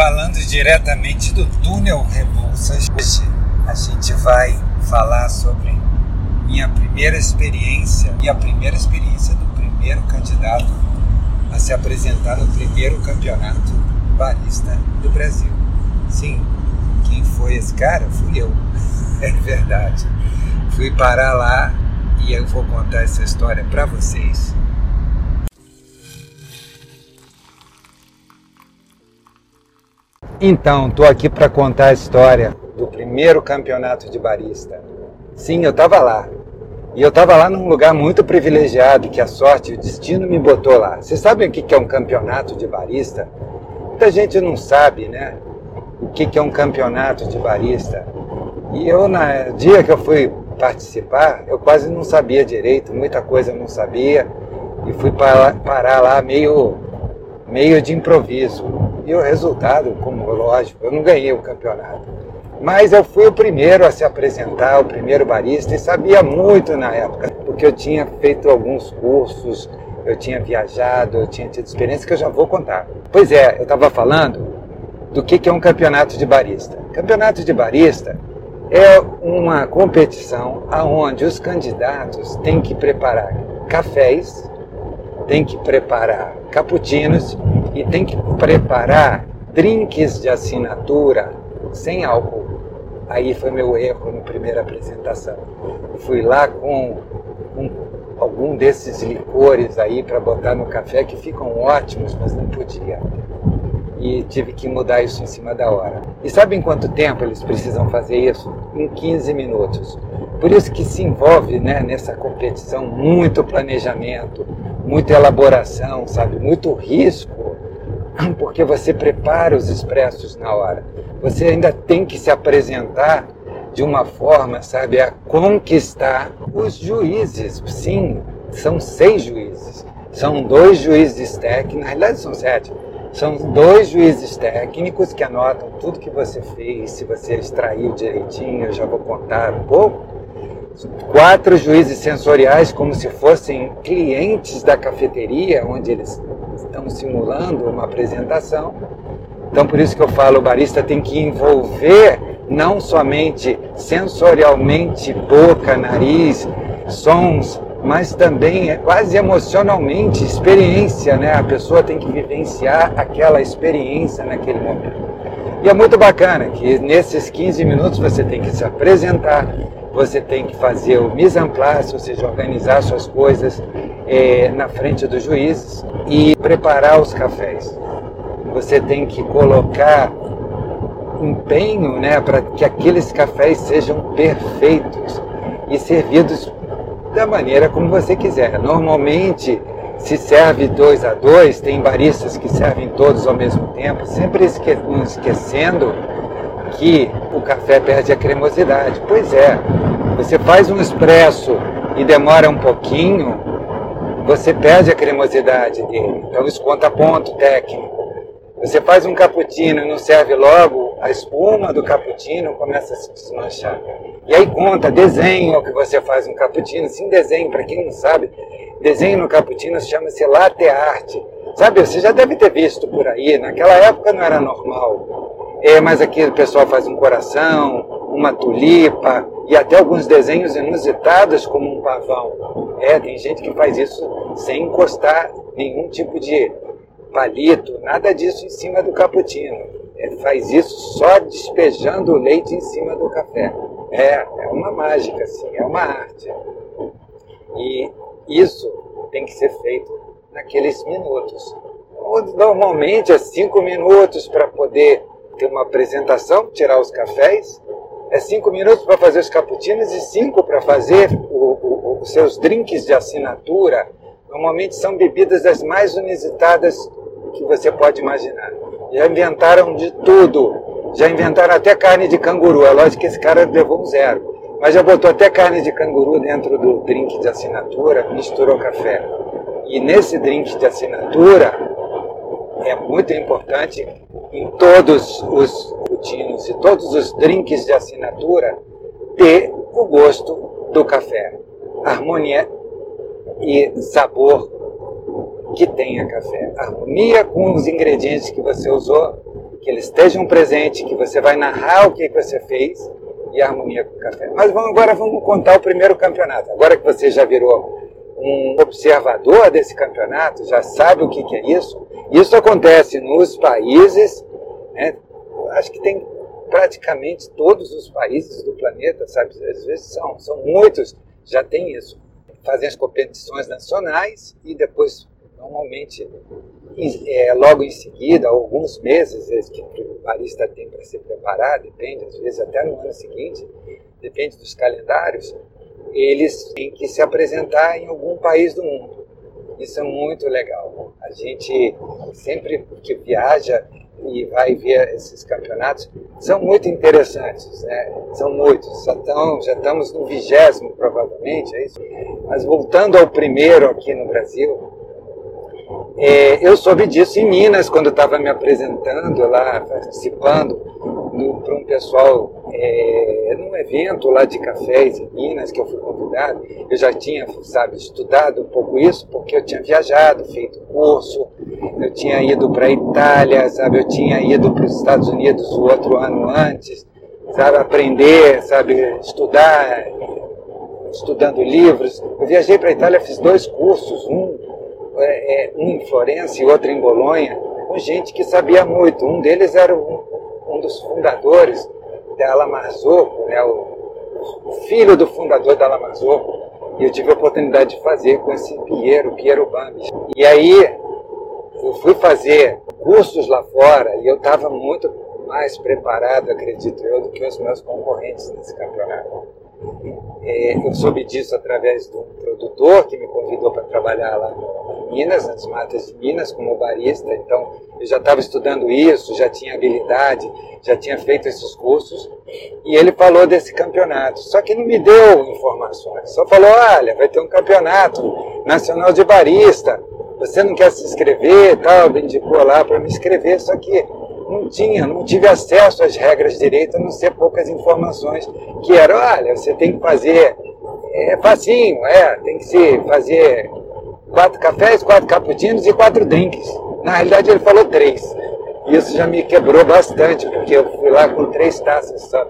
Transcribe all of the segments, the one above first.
falando diretamente do túnel Rebouças. Hoje a gente vai falar sobre minha primeira experiência e a primeira experiência do primeiro candidato a se apresentar no primeiro campeonato barista do Brasil. Sim, quem foi esse cara? Fui eu. É verdade. Fui parar lá e eu vou contar essa história para vocês. Então, estou aqui para contar a história do primeiro campeonato de barista. Sim, eu estava lá. E eu estava lá num lugar muito privilegiado, que a sorte e o destino me botou lá. Vocês sabem o que é um campeonato de barista? Muita gente não sabe, né? O que é um campeonato de barista. E eu, no dia que eu fui participar, eu quase não sabia direito, muita coisa eu não sabia. E fui parar lá meio, meio de improviso. E o resultado, como lógico, eu não ganhei o campeonato. Mas eu fui o primeiro a se apresentar, o primeiro barista, e sabia muito na época, porque eu tinha feito alguns cursos, eu tinha viajado, eu tinha tido experiência que eu já vou contar. Pois é, eu estava falando do que é um campeonato de barista. Campeonato de barista é uma competição aonde os candidatos têm que preparar cafés, têm que preparar cappuccinos e tem que preparar drinks de assinatura sem álcool. Aí foi meu erro na primeira apresentação. Fui lá com, com algum desses licores aí para botar no café que ficam ótimos, mas não podia. E tive que mudar isso em cima da hora. E sabe em quanto tempo eles precisam fazer isso? Em 15 minutos. Por isso que se envolve né, nessa competição muito planejamento, muita elaboração, sabe? Muito risco, porque você prepara os expressos na hora. Você ainda tem que se apresentar de uma forma, sabe, a conquistar os juízes. Sim, são seis juízes. São dois juízes técnicos, na realidade são sete. São dois juízes técnicos que anotam tudo que você fez, se você extraiu direitinho, eu já vou contar um pouco quatro juízes sensoriais como se fossem clientes da cafeteria, onde eles estão simulando uma apresentação. Então, por isso que eu falo, o barista tem que envolver não somente sensorialmente boca, nariz, sons, mas também é quase emocionalmente experiência, né? A pessoa tem que vivenciar aquela experiência naquele momento. E é muito bacana que nesses 15 minutos você tem que se apresentar, você tem que fazer o mise en place, ou seja, organizar suas coisas é, na frente dos juízes e preparar os cafés. Você tem que colocar empenho né, para que aqueles cafés sejam perfeitos e servidos da maneira como você quiser. Normalmente se serve dois a dois, tem baristas que servem todos ao mesmo tempo, sempre esquecendo que o café perde a cremosidade. Pois é, você faz um expresso e demora um pouquinho, você perde a cremosidade dele. Então isso conta ponto técnico. Você faz um cappuccino e não serve logo, a espuma do cappuccino começa a se desmanchar. E aí conta desenho que você faz um cappuccino, sim desenho, para quem não sabe, desenho no cappuccino chama-se latte art. Sabe, você já deve ter visto por aí, naquela época não era normal. É, mas aqui o pessoal faz um coração, uma tulipa e até alguns desenhos inusitados como um pavão. É, tem gente que faz isso sem encostar nenhum tipo de palito, nada disso em cima do cappuccino. É, faz isso só despejando o leite em cima do café. É, é uma mágica, assim, é uma arte. E isso tem que ser feito naqueles minutos. Normalmente é cinco minutos para poder ter uma apresentação, tirar os cafés, é cinco minutos para fazer os cappuccinos e cinco para fazer o, o, os seus drinks de assinatura. Normalmente são bebidas das mais inusitadas que você pode imaginar. Já inventaram de tudo. Já inventaram até carne de canguru. É lógico que esse cara levou um zero. Mas já botou até carne de canguru dentro do drink de assinatura, misturou café. E nesse drink de assinatura, é muito importante em todos os rotinos e todos os drinks de assinatura ter o gosto do café, harmonia e sabor que tenha café, harmonia com os ingredientes que você usou que eles estejam presentes, que você vai narrar o que você fez e harmonia com o café. Mas vamos, agora vamos contar o primeiro campeonato. Agora que você já virou um observador desse campeonato, já sabe o que, que é isso. Isso acontece nos países, né? acho que tem praticamente todos os países do planeta, sabe? Às vezes são, são muitos, já tem isso. Fazem as competições nacionais e depois, normalmente, é, logo em seguida, alguns meses que o barista tem para se preparar, depende, às vezes até no ano seguinte, depende dos calendários, eles têm que se apresentar em algum país do mundo. Isso é muito legal. A gente sempre que viaja e vai ver esses campeonatos, são muito interessantes, né? são muitos, já, estão, já estamos no vigésimo provavelmente, é isso? Mas voltando ao primeiro aqui no Brasil, é, eu soube disso em Minas, quando estava me apresentando lá, participando para um pessoal é, num evento lá de cafés em Minas, que eu fui convidado. Eu já tinha, sabe, estudado um pouco isso, porque eu tinha viajado, feito curso, eu tinha ido para a Itália, sabe, eu tinha ido para os Estados Unidos o outro ano antes, sabe, aprender, sabe, estudar, estudando livros. Eu viajei para a Itália, fiz dois cursos, um é, é, um em Florença e outro em Bolonha, com gente que sabia muito. Um deles era um, um dos fundadores da Alamarzocco, né, o, o, filho do fundador da Alamarzocco, e eu tive a oportunidade de fazer com esse Piero, Piero Bambis. E aí eu fui fazer cursos lá fora e eu estava muito mais preparado, acredito eu, do que os meus concorrentes nesse campeonato. É, eu soube disso através de um produtor que me convidou para trabalhar lá em Minas, nas matas de Minas, como barista. Então, eu já estava estudando isso, já tinha habilidade, já tinha feito esses cursos. E ele falou desse campeonato. Só que não me deu informações. Só falou: olha, vai ter um campeonato nacional de barista. Você não quer se inscrever? Tal, me indicou lá para me inscrever. Só que não tinha, não tive acesso às regras direito, a não ser poucas informações, que eram, olha, você tem que fazer, é facinho, é, tem que se fazer quatro cafés, quatro cappuccinos e quatro drinks. Na realidade ele falou três. Isso já me quebrou bastante, porque eu fui lá com três taças só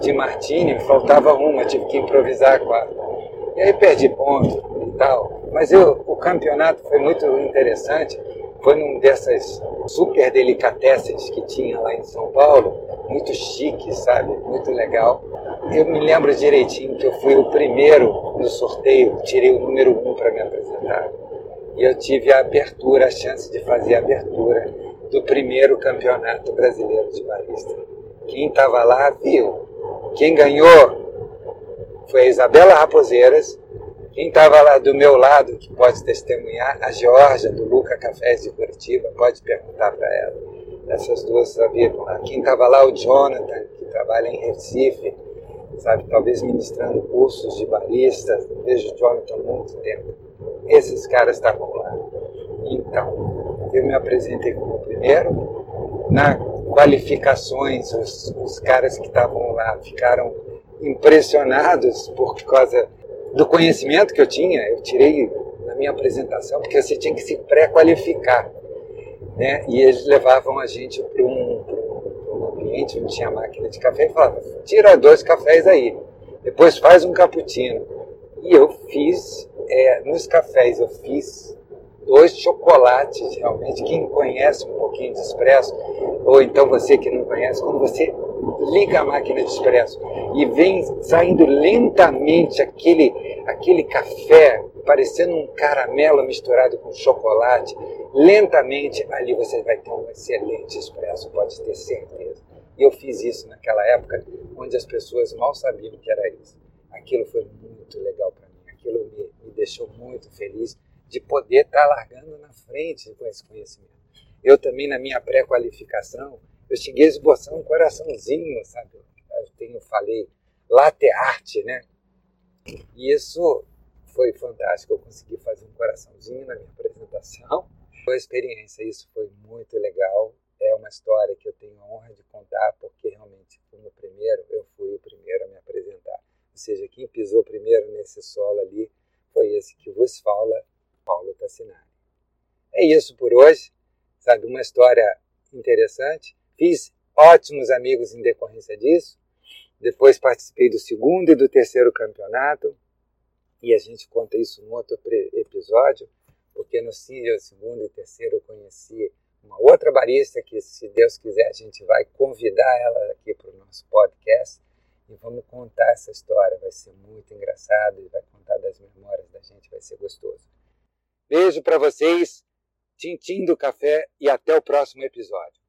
de martini, faltava uma, tive que improvisar a quarta. E aí perdi ponto e tal. Mas eu, o campeonato foi muito interessante, foi num dessas super delicatessas que tinha lá em São Paulo, muito chique, sabe? Muito legal. Eu me lembro direitinho que eu fui o primeiro no sorteio, tirei o número um para me apresentar. E eu tive a abertura, a chance de fazer a abertura do primeiro campeonato brasileiro de barista. Quem estava lá viu. Quem ganhou foi a Isabela Raposeiras, quem estava lá do meu lado, que pode testemunhar, a Georgia, do Luca Cafés de Curitiba, pode perguntar para ela. Essas duas sabiam. Quem estava lá, o Jonathan, que trabalha em Recife, sabe, talvez ministrando cursos de barista. Vejo o Jonathan há muito tempo. Esses caras estavam lá. Então, eu me apresentei como primeiro. Na qualificações, os, os caras que estavam lá ficaram impressionados por causa do conhecimento que eu tinha, eu tirei na minha apresentação, porque você tinha que se pré-qualificar. Né? E eles levavam a gente para um, um, ambiente onde tinha máquina de café e falavam: tira dois cafés aí, depois faz um cappuccino. E eu fiz, é, nos cafés, eu fiz dois chocolates, realmente. Quem conhece um pouquinho de expresso, ou então você que não conhece, quando você liga a máquina de expresso e vem saindo lentamente aquele, aquele café, parecendo um caramelo misturado com chocolate, lentamente ali você vai ter um excelente expresso, pode ter certeza. E eu fiz isso naquela época, onde as pessoas mal sabiam que era isso. Aquilo foi muito legal para mim, aquilo me, me deixou muito feliz de poder estar tá largando na frente com esse conhecimento. Eu também, na minha pré-qualificação, eu cheguei a esboçar um coraçãozinho, sabe? Eu tenho, falei, latte arte, né? E isso foi fantástico. Eu consegui fazer um coraçãozinho na minha apresentação. Foi experiência, isso foi muito legal. É uma história que eu tenho a honra de contar, porque realmente, como primeiro, eu fui o primeiro a me apresentar. Ou seja, quem pisou primeiro nesse solo ali foi esse que vos fala, Paulo Tassinari. É isso por hoje, sabe? Uma história interessante Fiz ótimos amigos em decorrência disso. Depois participei do segundo e do terceiro campeonato. E a gente conta isso num outro episódio, porque no segundo e terceiro eu conheci uma outra barista que, se Deus quiser, a gente vai convidar ela aqui para o nosso podcast e vamos contar essa história. Vai ser muito engraçado e vai contar das memórias da gente, vai ser gostoso. Beijo para vocês, tintim do café e até o próximo episódio.